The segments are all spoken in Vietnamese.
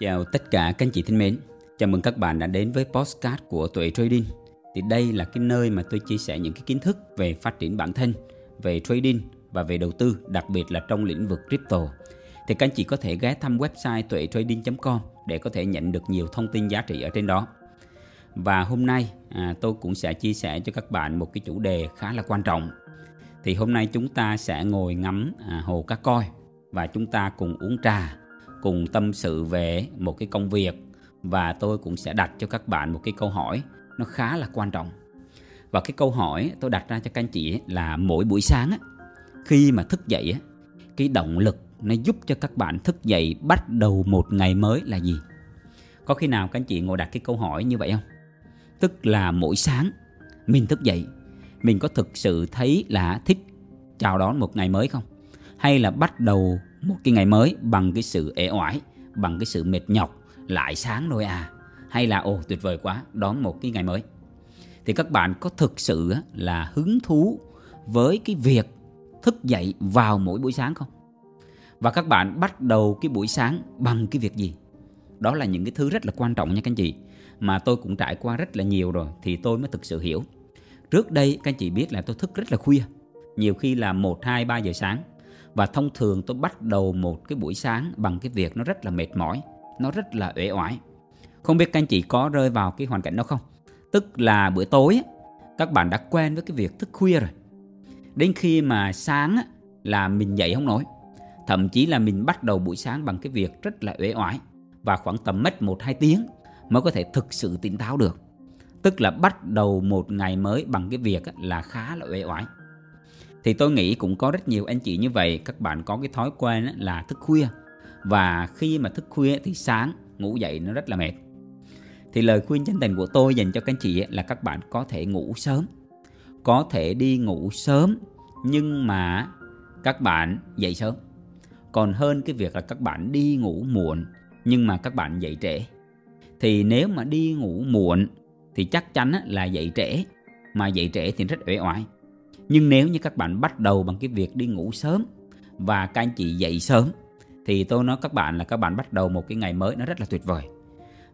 Chào tất cả các anh chị thân mến. Chào mừng các bạn đã đến với postcard của Tuệ Trading. Thì đây là cái nơi mà tôi chia sẻ những cái kiến thức về phát triển bản thân, về trading và về đầu tư, đặc biệt là trong lĩnh vực crypto. Thì các anh chị có thể ghé thăm website tuệ trading.com để có thể nhận được nhiều thông tin giá trị ở trên đó. Và hôm nay à, tôi cũng sẽ chia sẻ cho các bạn một cái chủ đề khá là quan trọng. Thì hôm nay chúng ta sẽ ngồi ngắm à, hồ cá coi và chúng ta cùng uống trà cùng tâm sự về một cái công việc, và tôi cũng sẽ đặt cho các bạn một cái câu hỏi nó khá là quan trọng. Và cái câu hỏi tôi đặt ra cho các anh chị là mỗi buổi sáng khi mà thức dậy cái động lực nó giúp cho các bạn thức dậy bắt đầu một ngày mới là gì? Có khi nào các anh chị ngồi đặt cái câu hỏi như vậy không? Tức là mỗi sáng mình thức dậy, mình có thực sự thấy là thích chào đón một ngày mới không? Hay là bắt đầu một cái ngày mới bằng cái sự ế oải bằng cái sự mệt nhọc lại sáng thôi à. Hay là ồ tuyệt vời quá đón một cái ngày mới. Thì các bạn có thực sự là hứng thú với cái việc thức dậy vào mỗi buổi sáng không? Và các bạn bắt đầu cái buổi sáng bằng cái việc gì? Đó là những cái thứ rất là quan trọng nha các anh chị mà tôi cũng trải qua rất là nhiều rồi thì tôi mới thực sự hiểu. Trước đây các anh chị biết là tôi thức rất là khuya nhiều khi là 1, 2, 3 giờ sáng và thông thường tôi bắt đầu một cái buổi sáng bằng cái việc nó rất là mệt mỏi, Nó rất là uể oải. Không biết các anh chị có rơi vào cái hoàn cảnh đó không? Tức là bữa tối các bạn đã quen với cái việc thức khuya rồi. Đến khi mà sáng là mình dậy không nổi. Thậm chí là mình bắt đầu buổi sáng bằng cái việc rất là uể oải Và khoảng tầm mất 1-2 tiếng mới có thể thực sự tỉnh táo được. Tức là bắt đầu một ngày mới bằng cái việc là khá là uể oải thì tôi nghĩ cũng có rất nhiều anh chị như vậy, các bạn có cái thói quen là thức khuya. Và khi mà thức khuya thì sáng, ngủ dậy nó rất là mệt. Thì lời khuyên chân tình của tôi dành cho các anh chị là các bạn có thể ngủ sớm. Có thể đi ngủ sớm, nhưng mà các bạn dậy sớm. Còn hơn cái việc là các bạn đi ngủ muộn, nhưng mà các bạn dậy trễ. Thì nếu mà đi ngủ muộn thì chắc chắn là dậy trễ. Mà dậy trễ thì rất uể oải nhưng nếu như các bạn bắt đầu bằng cái việc đi ngủ sớm và các anh chị dậy sớm thì tôi nói các bạn là các bạn bắt đầu một cái ngày mới nó rất là tuyệt vời.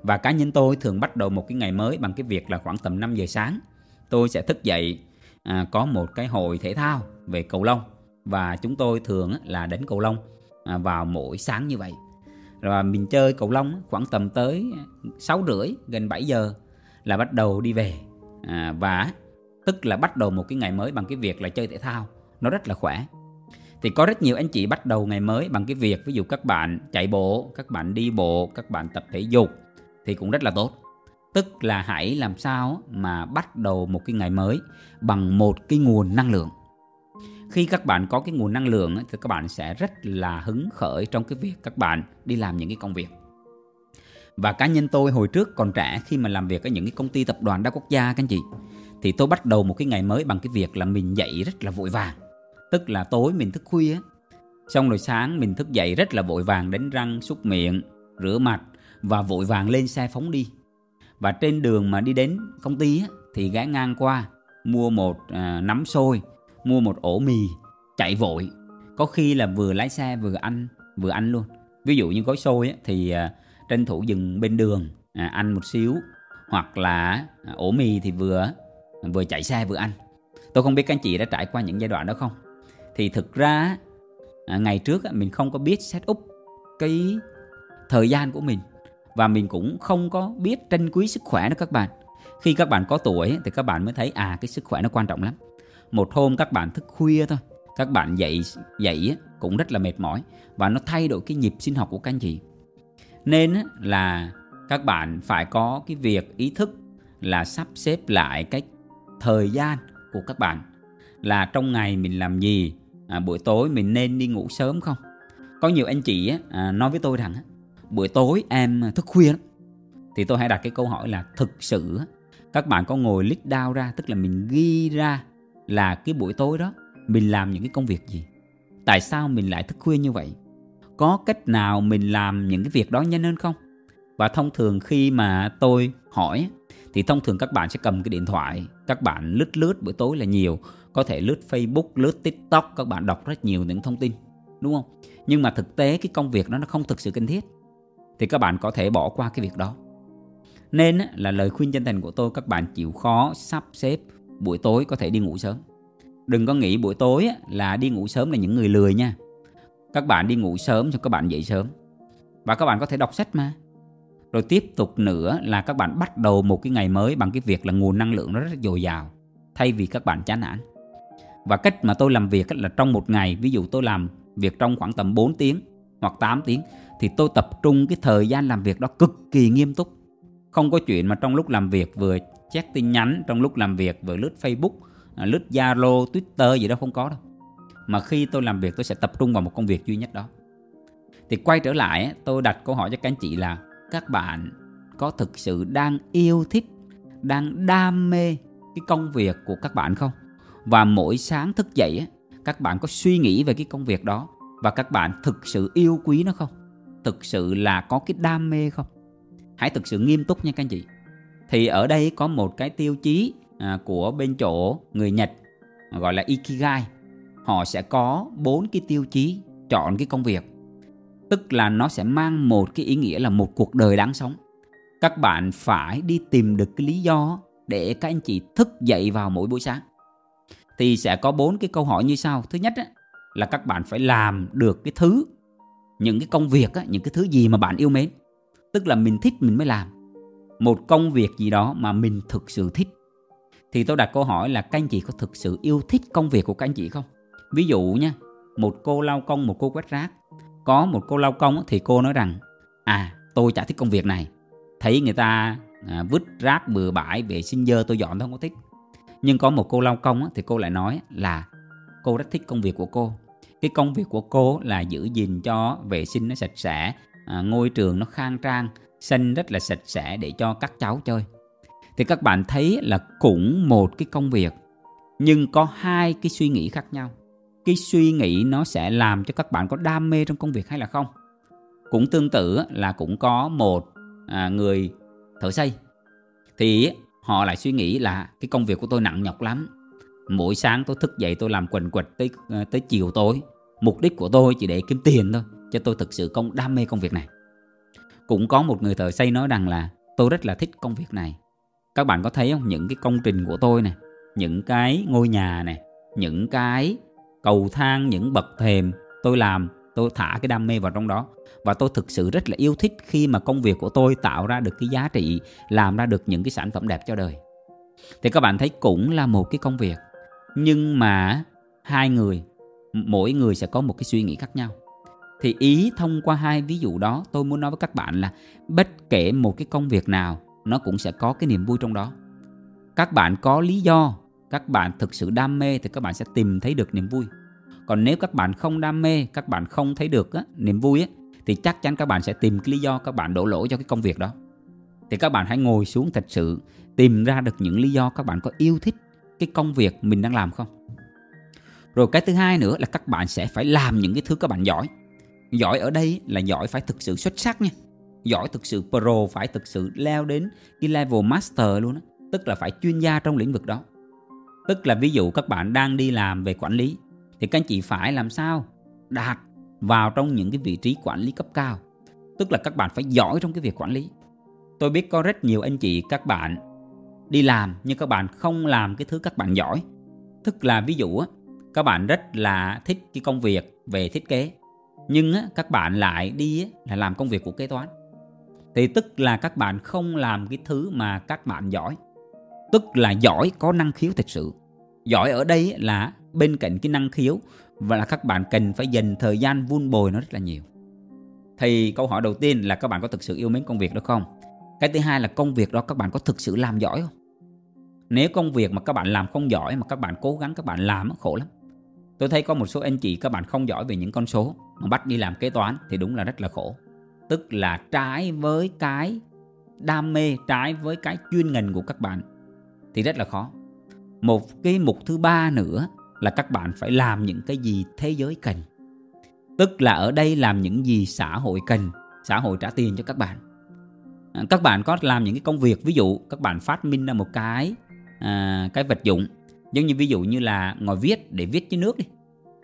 Và cá nhân tôi thường bắt đầu một cái ngày mới bằng cái việc là khoảng tầm 5 giờ sáng. Tôi sẽ thức dậy à, có một cái hội thể thao về cầu lông và chúng tôi thường là đánh cầu lông à, vào mỗi sáng như vậy. Rồi à, mình chơi cầu lông khoảng tầm tới 6 rưỡi gần 7 giờ là bắt đầu đi về à, và tức là bắt đầu một cái ngày mới bằng cái việc là chơi thể thao. Nó rất là khỏe. Thì có rất nhiều anh chị bắt đầu ngày mới bằng cái việc, ví dụ các bạn chạy bộ, các bạn đi bộ, các bạn tập thể dục thì cũng rất là tốt. Tức là hãy làm sao mà bắt đầu một cái ngày mới bằng một cái nguồn năng lượng. Khi các bạn có cái nguồn năng lượng thì các bạn sẽ rất là hứng khởi trong cái việc các bạn đi làm những cái công việc. Và cá nhân tôi hồi trước còn trẻ khi mà làm việc ở những cái công ty tập đoàn đa quốc gia các anh chị thì tôi bắt đầu một cái ngày mới bằng cái việc là mình dậy rất là vội vàng. Tức là tối mình thức khuya xong rồi sáng mình thức dậy rất là vội vàng đánh răng súc miệng rửa mặt và vội vàng lên xe phóng đi. Và trên đường mà đi đến công ty thì ghé ngang qua mua một à, nắm xôi mua một ổ mì chạy vội. Có khi là vừa lái xe vừa ăn vừa ăn luôn. Ví dụ như gói xôi thì à, tranh thủ dừng bên đường à, ăn một xíu. Hoặc là à, ổ mì thì vừa vừa chạy xe vừa ăn. Tôi không biết các anh chị đã trải qua những giai đoạn đó không? Thì thực ra à, ngày trước mình không có biết set up cái thời gian của mình. Và mình cũng không có biết trân quý sức khỏe đó các bạn. Khi các bạn có tuổi thì các bạn mới thấy à cái sức khỏe nó quan trọng lắm. Một hôm các bạn thức khuya thôi, các bạn dậy dậy cũng rất là mệt mỏi. Và nó thay đổi cái nhịp sinh học của các anh chị. Nên là các bạn phải có cái việc ý thức là sắp xếp lại cái thời gian của các bạn. Là trong ngày mình làm gì à, buổi tối mình nên đi ngủ sớm không? Có nhiều anh chị á, à, nói với tôi rằng buổi tối em thức khuya lắm. Thì tôi hãy đặt cái câu hỏi là thực sự các bạn có ngồi list down ra tức là mình ghi ra là cái buổi tối đó mình làm những cái công việc gì? Tại sao mình lại thức khuya như vậy? Có cách nào mình làm những cái việc đó nhanh hơn không? Và thông thường khi mà tôi hỏi thì thông thường các bạn sẽ cầm cái điện thoại các bạn lướt lướt buổi tối là nhiều, có thể lướt Facebook, lướt TikTok, các bạn đọc rất nhiều những thông tin, đúng không? Nhưng mà thực tế cái công việc đó nó không thực sự cần thiết, thì các bạn có thể bỏ qua cái việc đó. Nên là lời khuyên chân thành của tôi, các bạn chịu khó sắp xếp buổi tối có thể đi ngủ sớm. Đừng có nghĩ buổi tối là đi ngủ sớm là những người lười nha. Các bạn đi ngủ sớm cho các bạn dậy sớm. Và các bạn có thể đọc sách mà rồi tiếp tục nữa là các bạn bắt đầu một cái ngày mới bằng cái việc là nguồn năng lượng nó rất dồi dào, thay vì các bạn chán nản. Và cách mà tôi làm việc là trong một ngày, ví dụ tôi làm việc trong khoảng tầm 4 tiếng hoặc 8 tiếng, thì tôi tập trung cái thời gian làm việc đó cực kỳ nghiêm túc. Không có chuyện mà trong lúc làm việc vừa check tin nhắn, trong lúc làm việc vừa lướt Facebook à, lướt Zalo, Twitter gì đó không có đâu. Mà khi tôi làm việc, tôi sẽ tập trung vào một công việc duy nhất đó. Thì quay trở lại tôi đặt câu hỏi cho các anh chị là các bạn có thực sự đang yêu thích đang đam mê cái công việc của các bạn không? Và mỗi sáng thức dậy các bạn có suy nghĩ về cái công việc đó và các bạn thực sự yêu quý nó không? Thực sự là có cái đam mê không? Hãy thực sự nghiêm túc nha các anh chị. Thì ở đây có một cái tiêu chí à, của bên chỗ người Nhật gọi là Ikigai. Họ sẽ có bốn cái tiêu chí chọn cái công việc tức là nó sẽ mang một cái ý nghĩa là một cuộc đời đáng sống. Các bạn phải đi tìm được cái lý do để các anh chị thức dậy vào mỗi buổi sáng. Thì sẽ có bốn cái câu hỏi như sau. Thứ nhất là các bạn phải làm được cái thứ, những cái công việc những cái thứ gì mà bạn yêu mến. Tức là mình thích mình mới làm. Một công việc gì đó mà mình thực sự thích. Thì tôi đặt câu hỏi là các anh chị có thực sự yêu thích công việc của các anh chị không? Ví dụ nha, một cô lau công, một cô quét rác có một cô lau công thì cô nói rằng à tôi chả thích công việc này. Thấy người ta à, vứt rác bừa bãi vệ sinh dơ tôi dọn tôi không có thích. Nhưng có một cô lau công thì cô lại nói là cô rất thích công việc của cô. Cái công việc của cô là giữ gìn cho vệ sinh nó sạch sẽ à, ngôi trường nó khang trang xanh rất là sạch sẽ để cho các cháu chơi. Thì các bạn thấy là cũng một cái công việc nhưng có hai cái suy nghĩ khác nhau cái suy nghĩ nó sẽ làm cho các bạn có đam mê trong công việc hay là không? Cũng tương tự là cũng có một à, người thợ xây. Thì họ lại suy nghĩ là cái công việc của tôi nặng nhọc lắm. Mỗi sáng tôi thức dậy tôi làm quần quật tới à, tới chiều tối. Mục đích của tôi chỉ để kiếm tiền thôi cho tôi thực sự công đam mê công việc này. Cũng có một người thợ xây nói rằng là tôi rất là thích công việc này. Các bạn có thấy không? Những cái công trình của tôi này những cái ngôi nhà này những cái cầu thang những bậc thềm, tôi làm, tôi thả cái đam mê vào trong đó. Và tôi thực sự rất là yêu thích khi mà công việc của tôi tạo ra được cái giá trị, làm ra được những cái sản phẩm đẹp cho đời. Thì các bạn thấy cũng là một cái công việc. Nhưng mà hai người, mỗi người sẽ có một cái suy nghĩ khác nhau. Thì ý thông qua hai ví dụ đó, tôi muốn nói với các bạn là bất kể một cái công việc nào, nó cũng sẽ có cái niềm vui trong đó. Các bạn có lý do các bạn thực sự đam mê thì các bạn sẽ tìm thấy được niềm vui còn nếu các bạn không đam mê các bạn không thấy được á, niềm vui á, thì chắc chắn các bạn sẽ tìm cái lý do các bạn đổ lỗi cho cái công việc đó thì các bạn hãy ngồi xuống thật sự tìm ra được những lý do các bạn có yêu thích cái công việc mình đang làm không rồi cái thứ hai nữa là các bạn sẽ phải làm những cái thứ các bạn giỏi giỏi ở đây là giỏi phải thực sự xuất sắc nha giỏi thực sự pro phải thực sự leo đến cái level master luôn á tức là phải chuyên gia trong lĩnh vực đó tức là ví dụ các bạn đang đi làm về quản lý thì các anh chị phải làm sao? Đạt vào trong những cái vị trí quản lý cấp cao. Tức là các bạn phải giỏi trong cái việc quản lý. Tôi biết có rất nhiều anh chị các bạn đi làm nhưng các bạn không làm cái thứ các bạn giỏi. Tức là ví dụ á các bạn rất là thích cái công việc về thiết kế nhưng á, các bạn lại đi á, là làm công việc của kế toán. Thì tức là các bạn không làm cái thứ mà các bạn giỏi tức là giỏi có năng khiếu thật sự. Giỏi ở đây là bên cạnh cái năng khiếu, và là các bạn cần phải dành thời gian vun bồi nó rất là nhiều. Thì câu hỏi đầu tiên là các bạn có thực sự yêu mến công việc đó không? Cái thứ hai là công việc đó các bạn có thực sự làm giỏi không? Nếu công việc mà các bạn làm không giỏi, mà các bạn cố gắng các bạn làm, khổ lắm. Tôi thấy có một số anh chị các bạn không giỏi về những con số, mà bắt đi làm kế toán thì đúng là rất là khổ. Tức là trái với cái đam mê, trái với cái chuyên ngành của các bạn thì rất là khó. Một cái mục thứ ba nữa là các bạn phải làm những cái gì thế giới cần. Tức là ở đây làm những gì xã hội cần xã hội trả tiền cho các bạn. À, các bạn có làm những cái công việc ví dụ các bạn phát minh ra một cái à, cái vật dụng giống như ví dụ như là ngồi viết để viết dưới nước đi.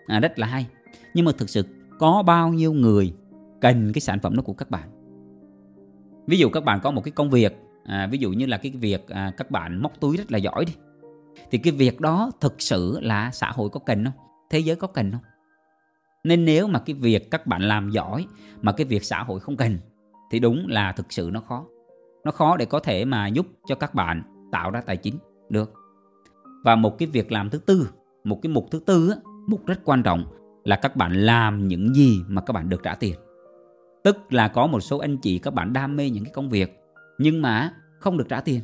À, rất là hay. Nhưng mà thực sự có bao nhiêu người cần cái sản phẩm đó của các bạn? Ví dụ các bạn có một cái công việc à, ví dụ như là cái việc à, các bạn móc túi rất là giỏi đi. Thì cái việc đó thực sự là xã hội có cần không? Thế giới có cần không? Nên nếu mà cái việc các bạn làm giỏi mà cái việc xã hội không cần thì đúng là thực sự nó khó. Nó khó để có thể mà giúp cho các bạn tạo ra tài chính được. Và một cái việc làm thứ tư một cái mục thứ tư á, mục rất quan trọng là các bạn làm những gì mà các bạn được trả tiền. Tức là có một số anh chị các bạn đam mê những cái công việc nhưng mà không được trả tiền.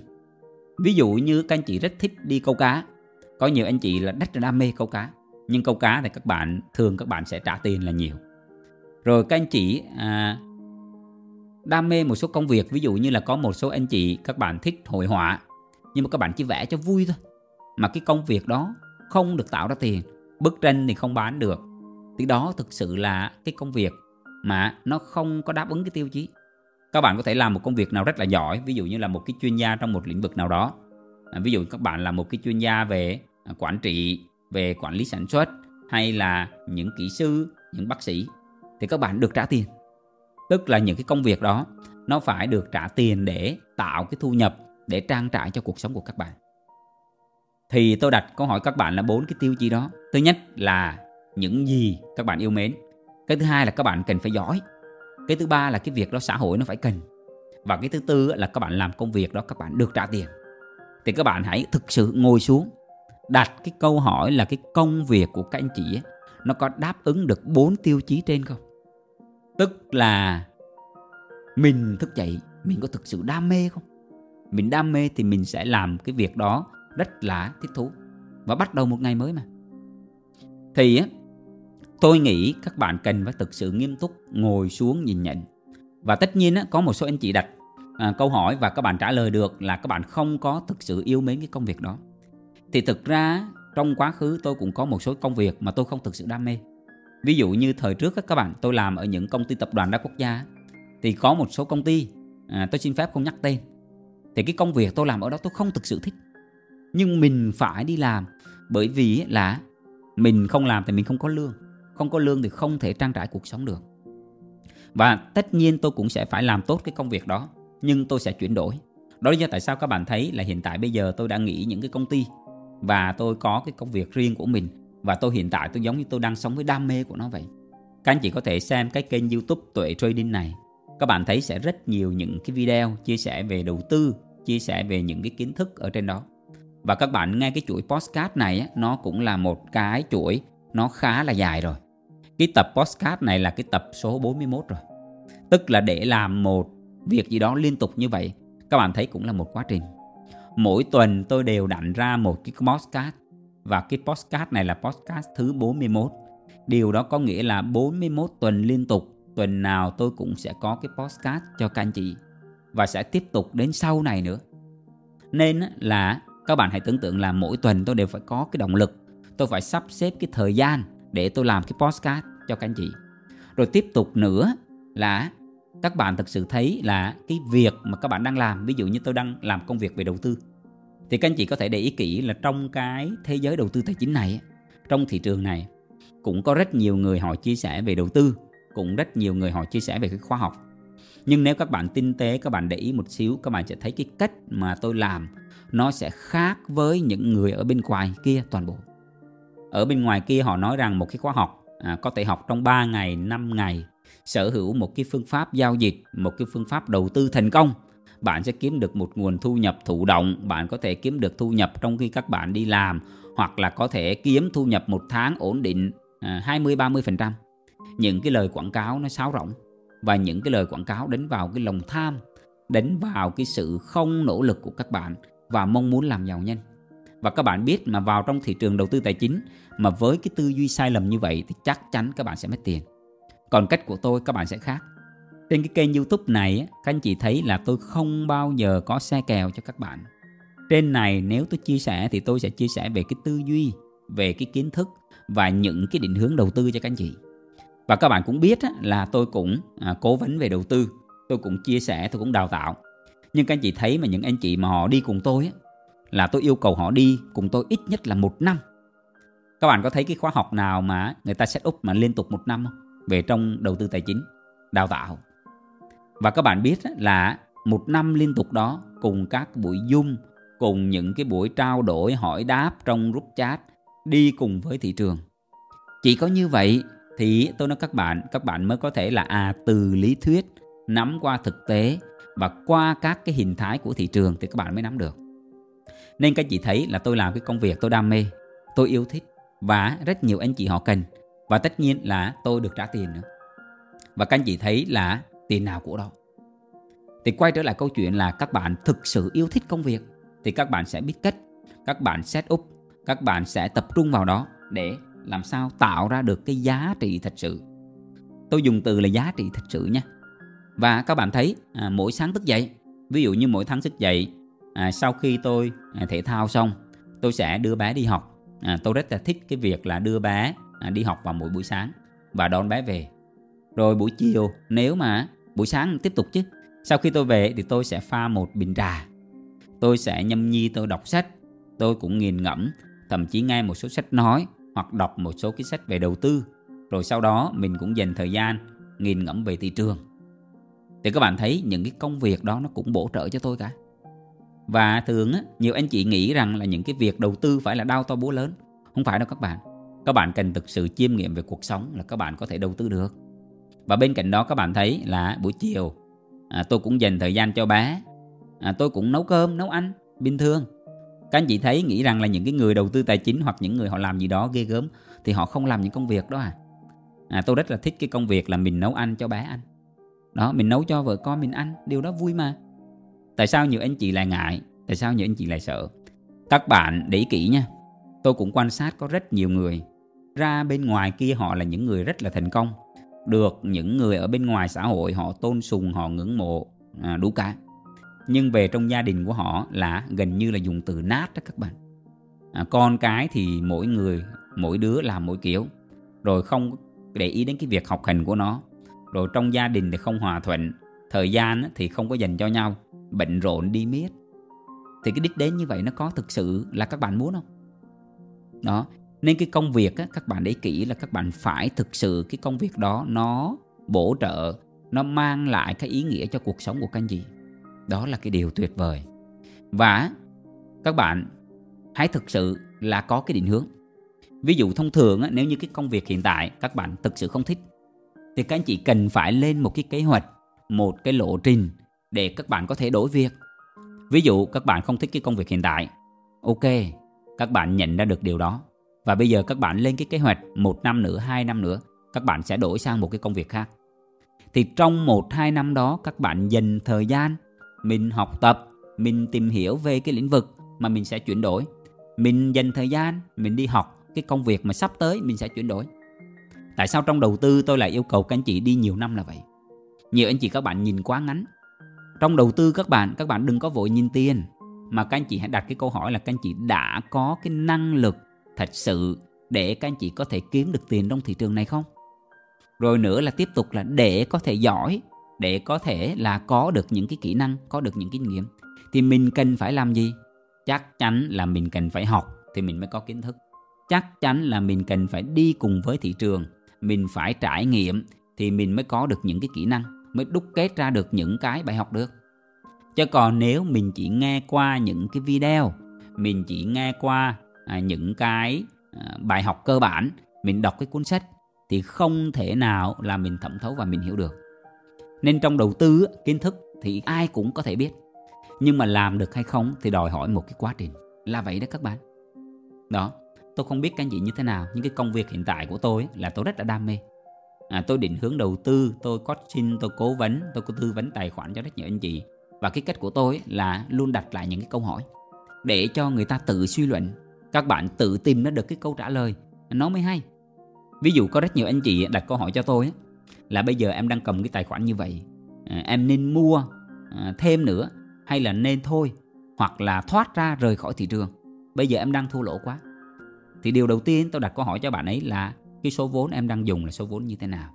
Ví dụ như các anh chị rất thích đi câu cá. Có nhiều anh chị là rất là đam mê câu cá. Nhưng câu cá thì các bạn thường các bạn sẽ trả tiền là nhiều. Rồi các anh chị à, đam mê một số công việc. Ví dụ như là có một số anh chị các bạn thích hội họa. Nhưng mà các bạn chỉ vẽ cho vui thôi. Mà cái công việc đó không được tạo ra tiền. Bức tranh thì không bán được. Thì đó thực sự là cái công việc mà nó không có đáp ứng cái tiêu chí các bạn có thể làm một công việc nào rất là giỏi ví dụ như là một cái chuyên gia trong một lĩnh vực nào đó. À, ví dụ các bạn là một cái chuyên gia về à, quản trị về quản lý sản xuất hay là những kỹ sư những bác sĩ thì các bạn được trả tiền. Tức là những cái công việc đó nó phải được trả tiền để tạo cái thu nhập để trang trải cho cuộc sống của các bạn. Thì tôi đặt câu hỏi các bạn là bốn cái tiêu chí đó. Thứ nhất là những gì các bạn yêu mến. Cái thứ hai là các bạn cần phải giỏi cái thứ ba là cái việc đó xã hội nó phải cần. Và cái thứ tư là các bạn làm công việc đó các bạn được trả tiền. Thì các bạn hãy thực sự ngồi xuống. Đặt cái câu hỏi là cái công việc của các anh chị ấy, nó có đáp ứng được bốn tiêu chí trên không? Tức là mình thức dậy mình có thực sự đam mê không? Mình đam mê thì mình sẽ làm cái việc đó rất là thích thú. Và bắt đầu một ngày mới mà. Thì ấy, tôi nghĩ các bạn cần phải thực sự nghiêm túc ngồi xuống nhìn nhận. Và tất nhiên có một số anh chị đặt à, câu hỏi và các bạn trả lời được là các bạn không có thực sự yêu mến cái công việc đó. Thì thực ra trong quá khứ tôi cũng có một số công việc mà tôi không thực sự đam mê. Ví dụ như thời trước các bạn tôi làm ở những công ty tập đoàn đa quốc gia thì có một số công ty à, tôi xin phép không nhắc tên. Thì cái công việc tôi làm ở đó tôi không thực sự thích. Nhưng mình phải đi làm bởi vì là mình không làm thì mình không có lương không có lương thì không thể trang trải cuộc sống được. Và tất nhiên tôi cũng sẽ phải làm tốt cái công việc đó, nhưng tôi sẽ chuyển đổi. Đó là do tại sao các bạn thấy là hiện tại bây giờ tôi đã nghỉ những cái công ty và tôi có cái công việc riêng của mình và tôi hiện tại tôi giống như tôi đang sống với đam mê của nó vậy. Các anh chị có thể xem cái kênh youtube tuệ trading này, các bạn thấy sẽ rất nhiều những cái video chia sẻ về đầu tư, chia sẻ về những cái kiến thức ở trên đó. Và các bạn nghe cái chuỗi podcast này nó cũng là một cái chuỗi nó khá là dài rồi cái tập podcast này là cái tập số 41 rồi. Tức là để làm một việc gì đó liên tục như vậy, các bạn thấy cũng là một quá trình. Mỗi tuần tôi đều đặn ra một cái podcast và cái podcast này là podcast thứ 41 điều đó có nghĩa là 41 tuần liên tục, tuần nào tôi cũng sẽ có cái podcast cho các anh chị và sẽ tiếp tục đến sau này nữa. Nên là các bạn hãy tưởng tượng là mỗi tuần tôi đều phải có cái động lực, tôi phải sắp xếp cái thời gian để tôi làm cái podcast cho các anh chị. Rồi tiếp tục nữa là các bạn thực sự thấy là cái việc mà các bạn đang làm, ví dụ như tôi đang làm công việc về đầu tư, thì các anh chị có thể để ý kỹ là trong cái thế giới đầu tư tài chính này, trong thị trường này cũng có rất nhiều người họ chia sẻ về đầu tư, cũng rất nhiều người họ chia sẻ về cái khoa học. Nhưng nếu các bạn tinh tế, các bạn để ý một xíu, các bạn sẽ thấy cái cách mà tôi làm nó sẽ khác với những người ở bên ngoài kia toàn bộ ở bên ngoài kia họ nói rằng một cái khóa học à, có thể học trong 3 ngày 5 ngày. Sở hữu một cái phương pháp giao dịch một cái phương pháp đầu tư thành công. Bạn sẽ kiếm được một nguồn thu nhập thụ động bạn có thể kiếm được thu nhập trong khi các bạn đi làm hoặc là có thể kiếm thu nhập một tháng ổn định à, 20-30% những cái lời quảng cáo nó sáo rỗng và những cái lời quảng cáo đánh vào cái lòng tham đánh vào cái sự không nỗ lực của các bạn và mong muốn làm giàu nhanh và các bạn biết mà vào trong thị trường đầu tư tài chính mà với cái tư duy sai lầm như vậy thì chắc chắn các bạn sẽ mất tiền. Còn cách của tôi, các bạn sẽ khác. Trên cái kênh youtube này các anh chị thấy là tôi không bao giờ có xe kèo cho các bạn. Trên này nếu tôi chia sẻ thì tôi sẽ chia sẻ về cái tư duy, về cái kiến thức và những cái định hướng đầu tư cho các anh chị. Và các bạn cũng biết là tôi cũng à, cố vấn về đầu tư, tôi cũng chia sẻ, tôi cũng đào tạo. Nhưng các anh chị thấy mà những anh chị mà họ đi cùng tôi là tôi yêu cầu họ đi cùng tôi ít nhất là một năm. Các bạn có thấy cái khóa học nào mà người ta set up mà liên tục một năm không? Về trong đầu tư tài chính, đào tạo. Và các bạn biết là một năm liên tục đó, cùng các buổi zoom, cùng những cái buổi trao đổi, hỏi đáp trong group chat, đi cùng với thị trường. Chỉ có như vậy thì tôi nói các bạn các bạn mới có thể là à từ lý thuyết, nắm qua thực tế và qua các cái hình thái của thị trường thì các bạn mới nắm được nên các chị thấy là tôi làm cái công việc tôi đam mê tôi yêu thích và rất nhiều anh chị họ cần. Và tất nhiên là tôi được trả tiền nữa. Và các anh chị thấy là tiền nào của đó. Thì quay trở lại câu chuyện là các bạn thực sự yêu thích công việc thì các bạn sẽ biết cách các bạn set up các bạn sẽ tập trung vào đó để làm sao tạo ra được cái giá trị thật sự. Tôi dùng từ là giá trị thật sự nha. Và các bạn thấy à, mỗi sáng thức dậy ví dụ như mỗi tháng thức dậy à, sau khi tôi à, thể thao xong tôi sẽ đưa bé đi học. À, tôi rất là thích cái việc là đưa bé à, đi học vào mỗi buổi sáng và đón bé về. Rồi buổi chiều nếu mà buổi sáng tiếp tục chứ sau khi tôi về thì tôi sẽ pha một bình trà. Tôi sẽ nhâm nhi tôi đọc sách. Tôi cũng nghiền ngẫm thậm chí nghe một số sách nói hoặc đọc một số cái sách về đầu tư. Rồi sau đó mình cũng dành thời gian nghiền ngẫm về thị trường. Thì các bạn thấy những cái công việc đó nó cũng bổ trợ cho tôi cả và thường á, nhiều anh chị nghĩ rằng là những cái việc đầu tư phải là đau to búa lớn. Không phải đâu các bạn. Các bạn cần thực sự chiêm nghiệm về cuộc sống là các bạn có thể đầu tư được. Và bên cạnh đó các bạn thấy là buổi chiều à, tôi cũng dành thời gian cho bé. À, tôi cũng nấu cơm nấu ăn bình thường. Các anh chị thấy nghĩ rằng là những cái người đầu tư tài chính hoặc những người họ làm gì đó ghê gớm thì họ không làm những công việc đó à? À tôi rất là thích cái công việc là mình nấu ăn cho bé ăn. Đó mình nấu cho vợ con mình ăn điều đó vui mà tại sao nhiều anh chị lại ngại? Tại sao nhiều anh chị lại sợ? Các bạn để ý kỹ nha. Tôi cũng quan sát có rất nhiều người. Ra bên ngoài kia họ là những người rất là thành công. Được những người ở bên ngoài xã hội họ tôn sùng họ ngưỡng mộ à, đủ cả. Nhưng về trong gia đình của họ là gần như là dùng từ nát đó các bạn. À, con cái thì mỗi người mỗi đứa làm mỗi kiểu. Rồi không để ý đến cái việc học hành của nó. Rồi trong gia đình thì không hòa thuận. Thời gian thì không có dành cho nhau bận rộn đi miết. Thì cái đích đến như vậy nó có thực sự là các bạn muốn không? Đó nên cái công việc á, các bạn để kỹ là các bạn phải thực sự cái công việc đó nó bổ trợ nó mang lại cái ý nghĩa cho cuộc sống của các anh chị. Đó là cái điều tuyệt vời. Và các bạn hãy thực sự là có cái định hướng. Ví dụ thông thường á, nếu như cái công việc hiện tại các bạn thực sự không thích thì các anh chị cần phải lên một cái kế hoạch một cái lộ trình để các bạn có thể đổi việc. Ví dụ, các bạn không thích cái công việc hiện tại. Ok, các bạn nhận ra được điều đó. Và bây giờ các bạn lên cái kế hoạch một năm nữa, hai năm nữa, các bạn sẽ đổi sang một cái công việc khác. Thì trong một, hai năm đó, các bạn dành thời gian, mình học tập, mình tìm hiểu về cái lĩnh vực mà mình sẽ chuyển đổi. Mình dành thời gian, mình đi học, cái công việc mà sắp tới mình sẽ chuyển đổi. Tại sao trong đầu tư tôi lại yêu cầu các anh chị đi nhiều năm là vậy? Nhiều anh chị các bạn nhìn quá ngắn trong đầu tư các bạn các bạn đừng có vội nhìn tiền. Mà các anh chị hãy đặt cái câu hỏi là các anh chị đã có cái năng lực thật sự để các anh chị có thể kiếm được tiền trong thị trường này không? Rồi nữa là tiếp tục là để có thể giỏi, để có thể là có được những cái kỹ năng, có được những kinh nghiệm. Thì mình cần phải làm gì? Chắc chắn là mình cần phải học thì mình mới có kiến thức. Chắc chắn là mình cần phải đi cùng với thị trường, mình phải trải nghiệm thì mình mới có được những cái kỹ năng mới đúc kết ra được những cái bài học được. Chứ còn nếu mình chỉ nghe qua những cái video mình chỉ nghe qua à, những cái à, bài học cơ bản mình đọc cái cuốn sách thì không thể nào là mình thẩm thấu và mình hiểu được. Nên trong đầu tư kiến thức thì ai cũng có thể biết. Nhưng mà làm được hay không thì đòi hỏi một cái quá trình. Là vậy đó các bạn. Đó tôi không biết các anh chị như thế nào. Nhưng cái công việc hiện tại của tôi là tôi rất là đam mê à, tôi định hướng đầu tư tôi coaching tôi cố vấn tôi có tư vấn tài khoản cho rất nhiều anh chị. Và cái cách của tôi là luôn đặt lại những cái câu hỏi để cho người ta tự suy luận. Các bạn tự tìm ra được cái câu trả lời. Nó mới hay. Ví dụ có rất nhiều anh chị đặt câu hỏi cho tôi là bây giờ em đang cầm cái tài khoản như vậy à, em nên mua à, thêm nữa hay là nên thôi hoặc là thoát ra rời khỏi thị trường? Bây giờ em đang thua lỗ quá. Thì điều đầu tiên tôi đặt câu hỏi cho bạn ấy là cái số vốn em đang dùng là số vốn như thế nào?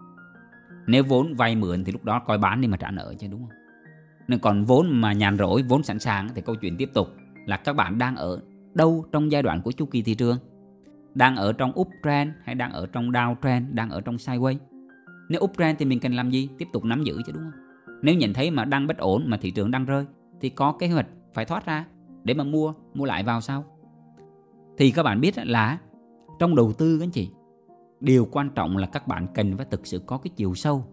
Nếu vốn vay mượn thì lúc đó coi bán đi mà trả nợ chứ, đúng không? Nên còn vốn mà nhàn rỗi, vốn sẵn sàng thì câu chuyện tiếp tục là các bạn đang ở đâu trong giai đoạn của chu kỳ thị trường? Đang ở trong uptrend hay đang ở trong downtrend, đang ở trong sideways? Nếu uptrend thì mình cần làm gì? Tiếp tục nắm giữ chứ, đúng không? Nếu nhận thấy mà đang bất ổn mà thị trường đang rơi thì có kế hoạch phải thoát ra để mà mua mua lại vào sau thì các bạn biết là trong đầu tư các anh chị điều quan trọng là các bạn cần phải thực sự có cái chiều sâu.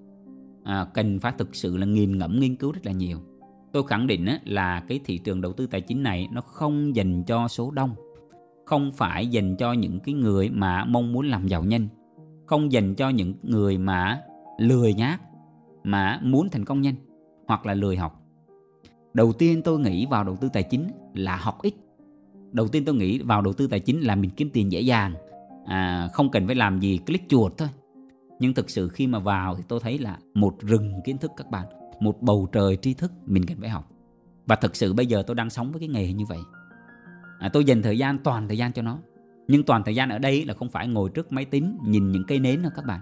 À, cần phải thực sự là nghiền ngẫm nghiên cứu rất là nhiều. Tôi khẳng định là cái thị trường đầu tư tài chính này nó không dành cho số đông không phải dành cho những cái người mà mong muốn làm giàu nhanh không dành cho những người mà lười nhác mà muốn thành công nhanh hoặc là lười học. Đầu tiên tôi nghĩ vào đầu tư tài chính là học ít. Đầu tiên tôi nghĩ vào đầu tư tài chính là mình kiếm tiền dễ dàng à, không cần phải làm gì click chuột thôi. Nhưng thực sự khi mà vào thì tôi thấy là một rừng kiến thức các bạn một bầu trời tri thức mình cần phải học. Và thực sự bây giờ tôi đang sống với cái nghề như vậy. À, tôi dành thời gian toàn thời gian cho nó. Nhưng toàn thời gian ở đây là không phải ngồi trước máy tính nhìn những cây nến đâu các bạn.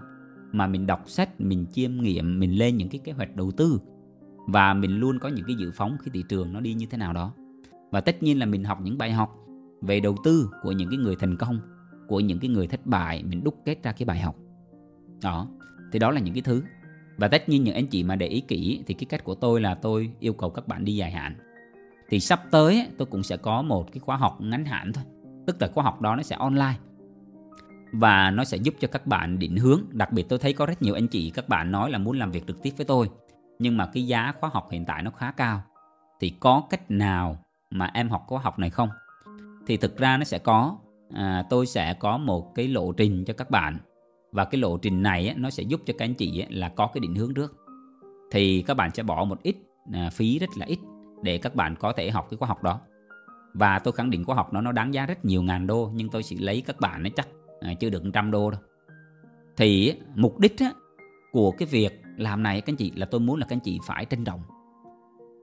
Mà mình đọc sách mình chiêm nghiệm mình lên những cái kế hoạch đầu tư. Và mình luôn có những cái dự phóng khi thị trường nó đi như thế nào đó. Và tất nhiên là mình học những bài học về đầu tư của những cái người thành công của những cái người thất bại, mình đúc kết ra cái bài học. Đó, thì đó là những cái thứ. Và tất nhiên những anh chị mà để ý kỹ thì cái cách của tôi là tôi yêu cầu các bạn đi dài hạn. Thì sắp tới tôi cũng sẽ có một cái khóa học ngắn hạn thôi. Tức là khóa học đó nó sẽ online. Và nó sẽ giúp cho các bạn định hướng. Đặc biệt tôi thấy có rất nhiều anh chị, các bạn nói là muốn làm việc trực tiếp với tôi. Nhưng mà cái giá khóa học hiện tại nó khá cao. Thì có cách nào mà em học khóa học này không? Thì thực ra nó sẽ có à, tôi sẽ có một cái lộ trình cho các bạn. Và cái lộ trình này á, nó sẽ giúp cho các anh chị á, là có cái định hướng trước. Thì các bạn sẽ bỏ một ít à, phí rất là ít để các bạn có thể học cái khóa học đó. Và tôi khẳng định khóa học nó nó đáng giá rất nhiều ngàn đô nhưng tôi chỉ lấy các bạn nó chắc à, chưa được trăm đô đâu. Thì mục đích á, của cái việc làm này các anh chị là tôi muốn là các anh chị phải trân trọng.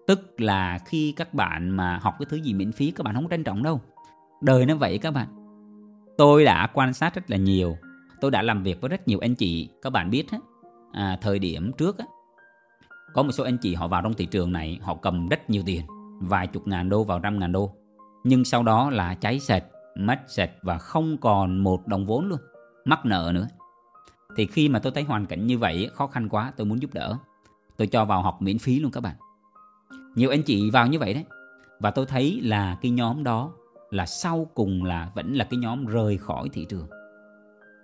Tức là khi các bạn mà học cái thứ gì miễn phí các bạn không trân trọng đâu. Đời nó vậy các bạn tôi đã quan sát rất là nhiều. Tôi đã làm việc với rất nhiều anh chị các bạn biết à, thời điểm trước á, có một số anh chị họ vào trong thị trường này họ cầm rất nhiều tiền vài chục ngàn đô vào trăm ngàn đô. Nhưng sau đó là cháy sạch mất sạch và không còn một đồng vốn luôn mắc nợ nữa. Thì khi mà tôi thấy hoàn cảnh như vậy khó khăn quá tôi muốn giúp đỡ. Tôi cho vào học miễn phí luôn các bạn. Nhiều anh chị vào như vậy đấy. Và tôi thấy là cái nhóm đó là sau cùng là vẫn là cái nhóm rời khỏi thị trường.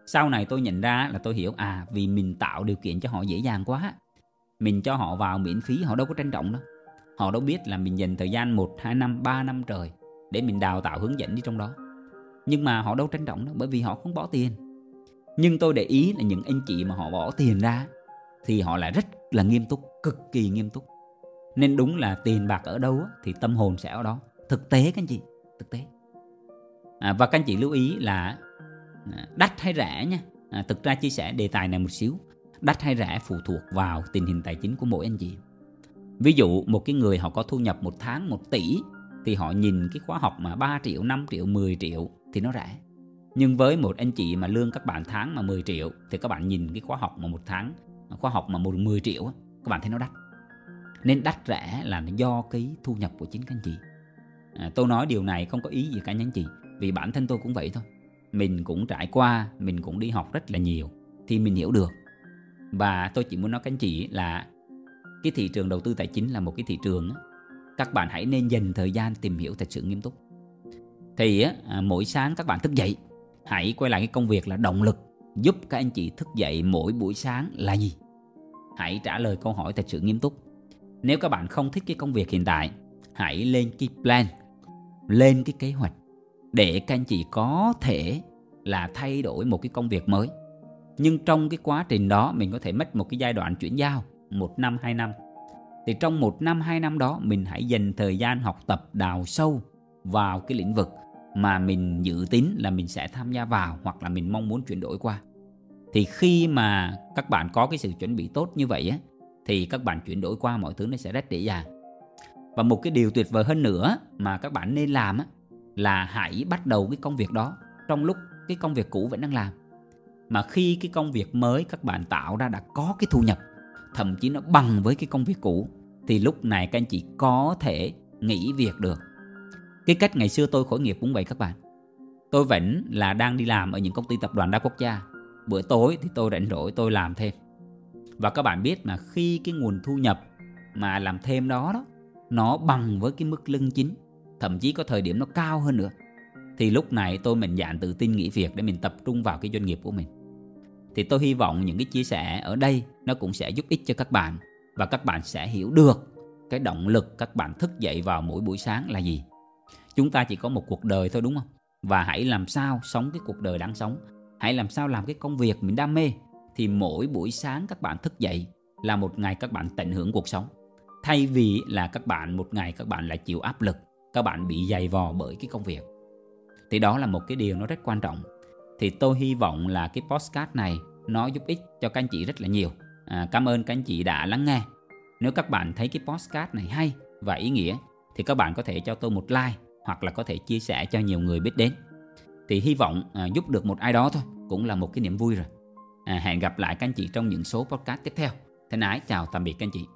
Sau này tôi nhận ra là tôi hiểu à vì mình tạo điều kiện cho họ dễ dàng quá. Mình cho họ vào miễn phí họ đâu có tranh trọng đâu. Họ đâu biết là mình dành thời gian 1, 2 năm, 3 năm trời để mình đào tạo hướng dẫn đi trong đó. Nhưng mà họ đâu tranh trọng đâu bởi vì họ không bỏ tiền. Nhưng tôi để ý là những anh chị mà họ bỏ tiền ra thì họ lại rất là nghiêm túc cực kỳ nghiêm túc. Nên đúng là tiền bạc ở đâu thì tâm hồn sẽ ở đó. Thực tế các anh chị thực tế à, và các anh chị lưu ý là à, đắt hay rẻ nha. À, thực ra chia sẻ đề tài này một xíu. Đắt hay rẻ phụ thuộc vào tình hình tài chính của mỗi anh chị. Ví dụ một cái người họ có thu nhập một tháng 1 tỷ thì họ nhìn cái khóa học mà 3 triệu 5 triệu 10 triệu thì nó rẻ. Nhưng với một anh chị mà lương các bạn tháng mà 10 triệu thì các bạn nhìn cái khóa học mà một tháng khóa học mà một 10 triệu các bạn thấy nó đắt. Nên đắt rẻ là do cái thu nhập của chính các anh chị. À, tôi nói điều này không có ý gì cả anh chị vì bản thân tôi cũng vậy thôi. Mình cũng trải qua mình cũng đi học rất là nhiều thì mình hiểu được. Và tôi chỉ muốn nói các anh chị là cái thị trường đầu tư tài chính là một cái thị trường các bạn hãy nên dành thời gian tìm hiểu thật sự nghiêm túc. Thì à, mỗi sáng các bạn thức dậy hãy quay lại cái công việc là động lực giúp các anh chị thức dậy mỗi buổi sáng là gì? Hãy trả lời câu hỏi thật sự nghiêm túc. Nếu các bạn không thích cái công việc hiện tại hãy lên cái plan lên cái kế hoạch để các anh chị có thể là thay đổi một cái công việc mới. Nhưng trong cái quá trình đó, mình có thể mất một cái giai đoạn chuyển giao, một năm, hai năm. Thì trong một năm, hai năm đó, mình hãy dành thời gian học tập, đào sâu vào cái lĩnh vực mà mình dự tính là mình sẽ tham gia vào hoặc là mình mong muốn chuyển đổi qua. Thì khi mà các bạn có cái sự chuẩn bị tốt như vậy á, thì các bạn chuyển đổi qua, mọi thứ nó sẽ rất dễ dàng. Và một cái điều tuyệt vời hơn nữa mà các bạn nên làm á là hãy bắt đầu cái công việc đó trong lúc cái công việc cũ vẫn đang làm. Mà khi cái công việc mới các bạn tạo ra đã có cái thu nhập, thậm chí nó bằng với cái công việc cũ, thì lúc này các anh chị có thể nghỉ việc được. Cái cách ngày xưa tôi khởi nghiệp cũng vậy các bạn. Tôi vẫn là đang đi làm ở những công ty tập đoàn đa quốc gia. Bữa tối thì tôi rảnh rỗi tôi làm thêm. Và các bạn biết mà khi cái nguồn thu nhập mà làm thêm đó đó, nó bằng với cái mức lương chính thậm chí có thời điểm nó cao hơn nữa. Thì lúc này tôi mình dạn tự tin nghỉ việc để mình tập trung vào cái doanh nghiệp của mình. Thì tôi hy vọng những cái chia sẻ ở đây nó cũng sẽ giúp ích cho các bạn và các bạn sẽ hiểu được cái động lực các bạn thức dậy vào mỗi buổi sáng là gì. Chúng ta chỉ có một cuộc đời thôi, đúng không? Và hãy làm sao sống cái cuộc đời đáng sống? Hãy làm sao làm cái công việc mình đam mê? Thì mỗi buổi sáng các bạn thức dậy là một ngày các bạn tận hưởng cuộc sống. Thay vì là các bạn, một ngày các bạn lại chịu áp lực các bạn bị dày vò bởi cái công việc. Thì đó là một cái điều nó rất quan trọng. Thì tôi hy vọng là cái postcard này nó giúp ích cho các anh chị rất là nhiều. À, cảm ơn các anh chị đã lắng nghe. Nếu các bạn thấy cái postcard này hay và ý nghĩa thì các bạn có thể cho tôi một like hoặc là có thể chia sẻ cho nhiều người biết đến. Thì hy vọng à, giúp được một ai đó thôi cũng là một cái niềm vui rồi. À, hẹn gặp lại các anh chị trong những số podcast tiếp theo. Thân ái chào tạm biệt các anh chị.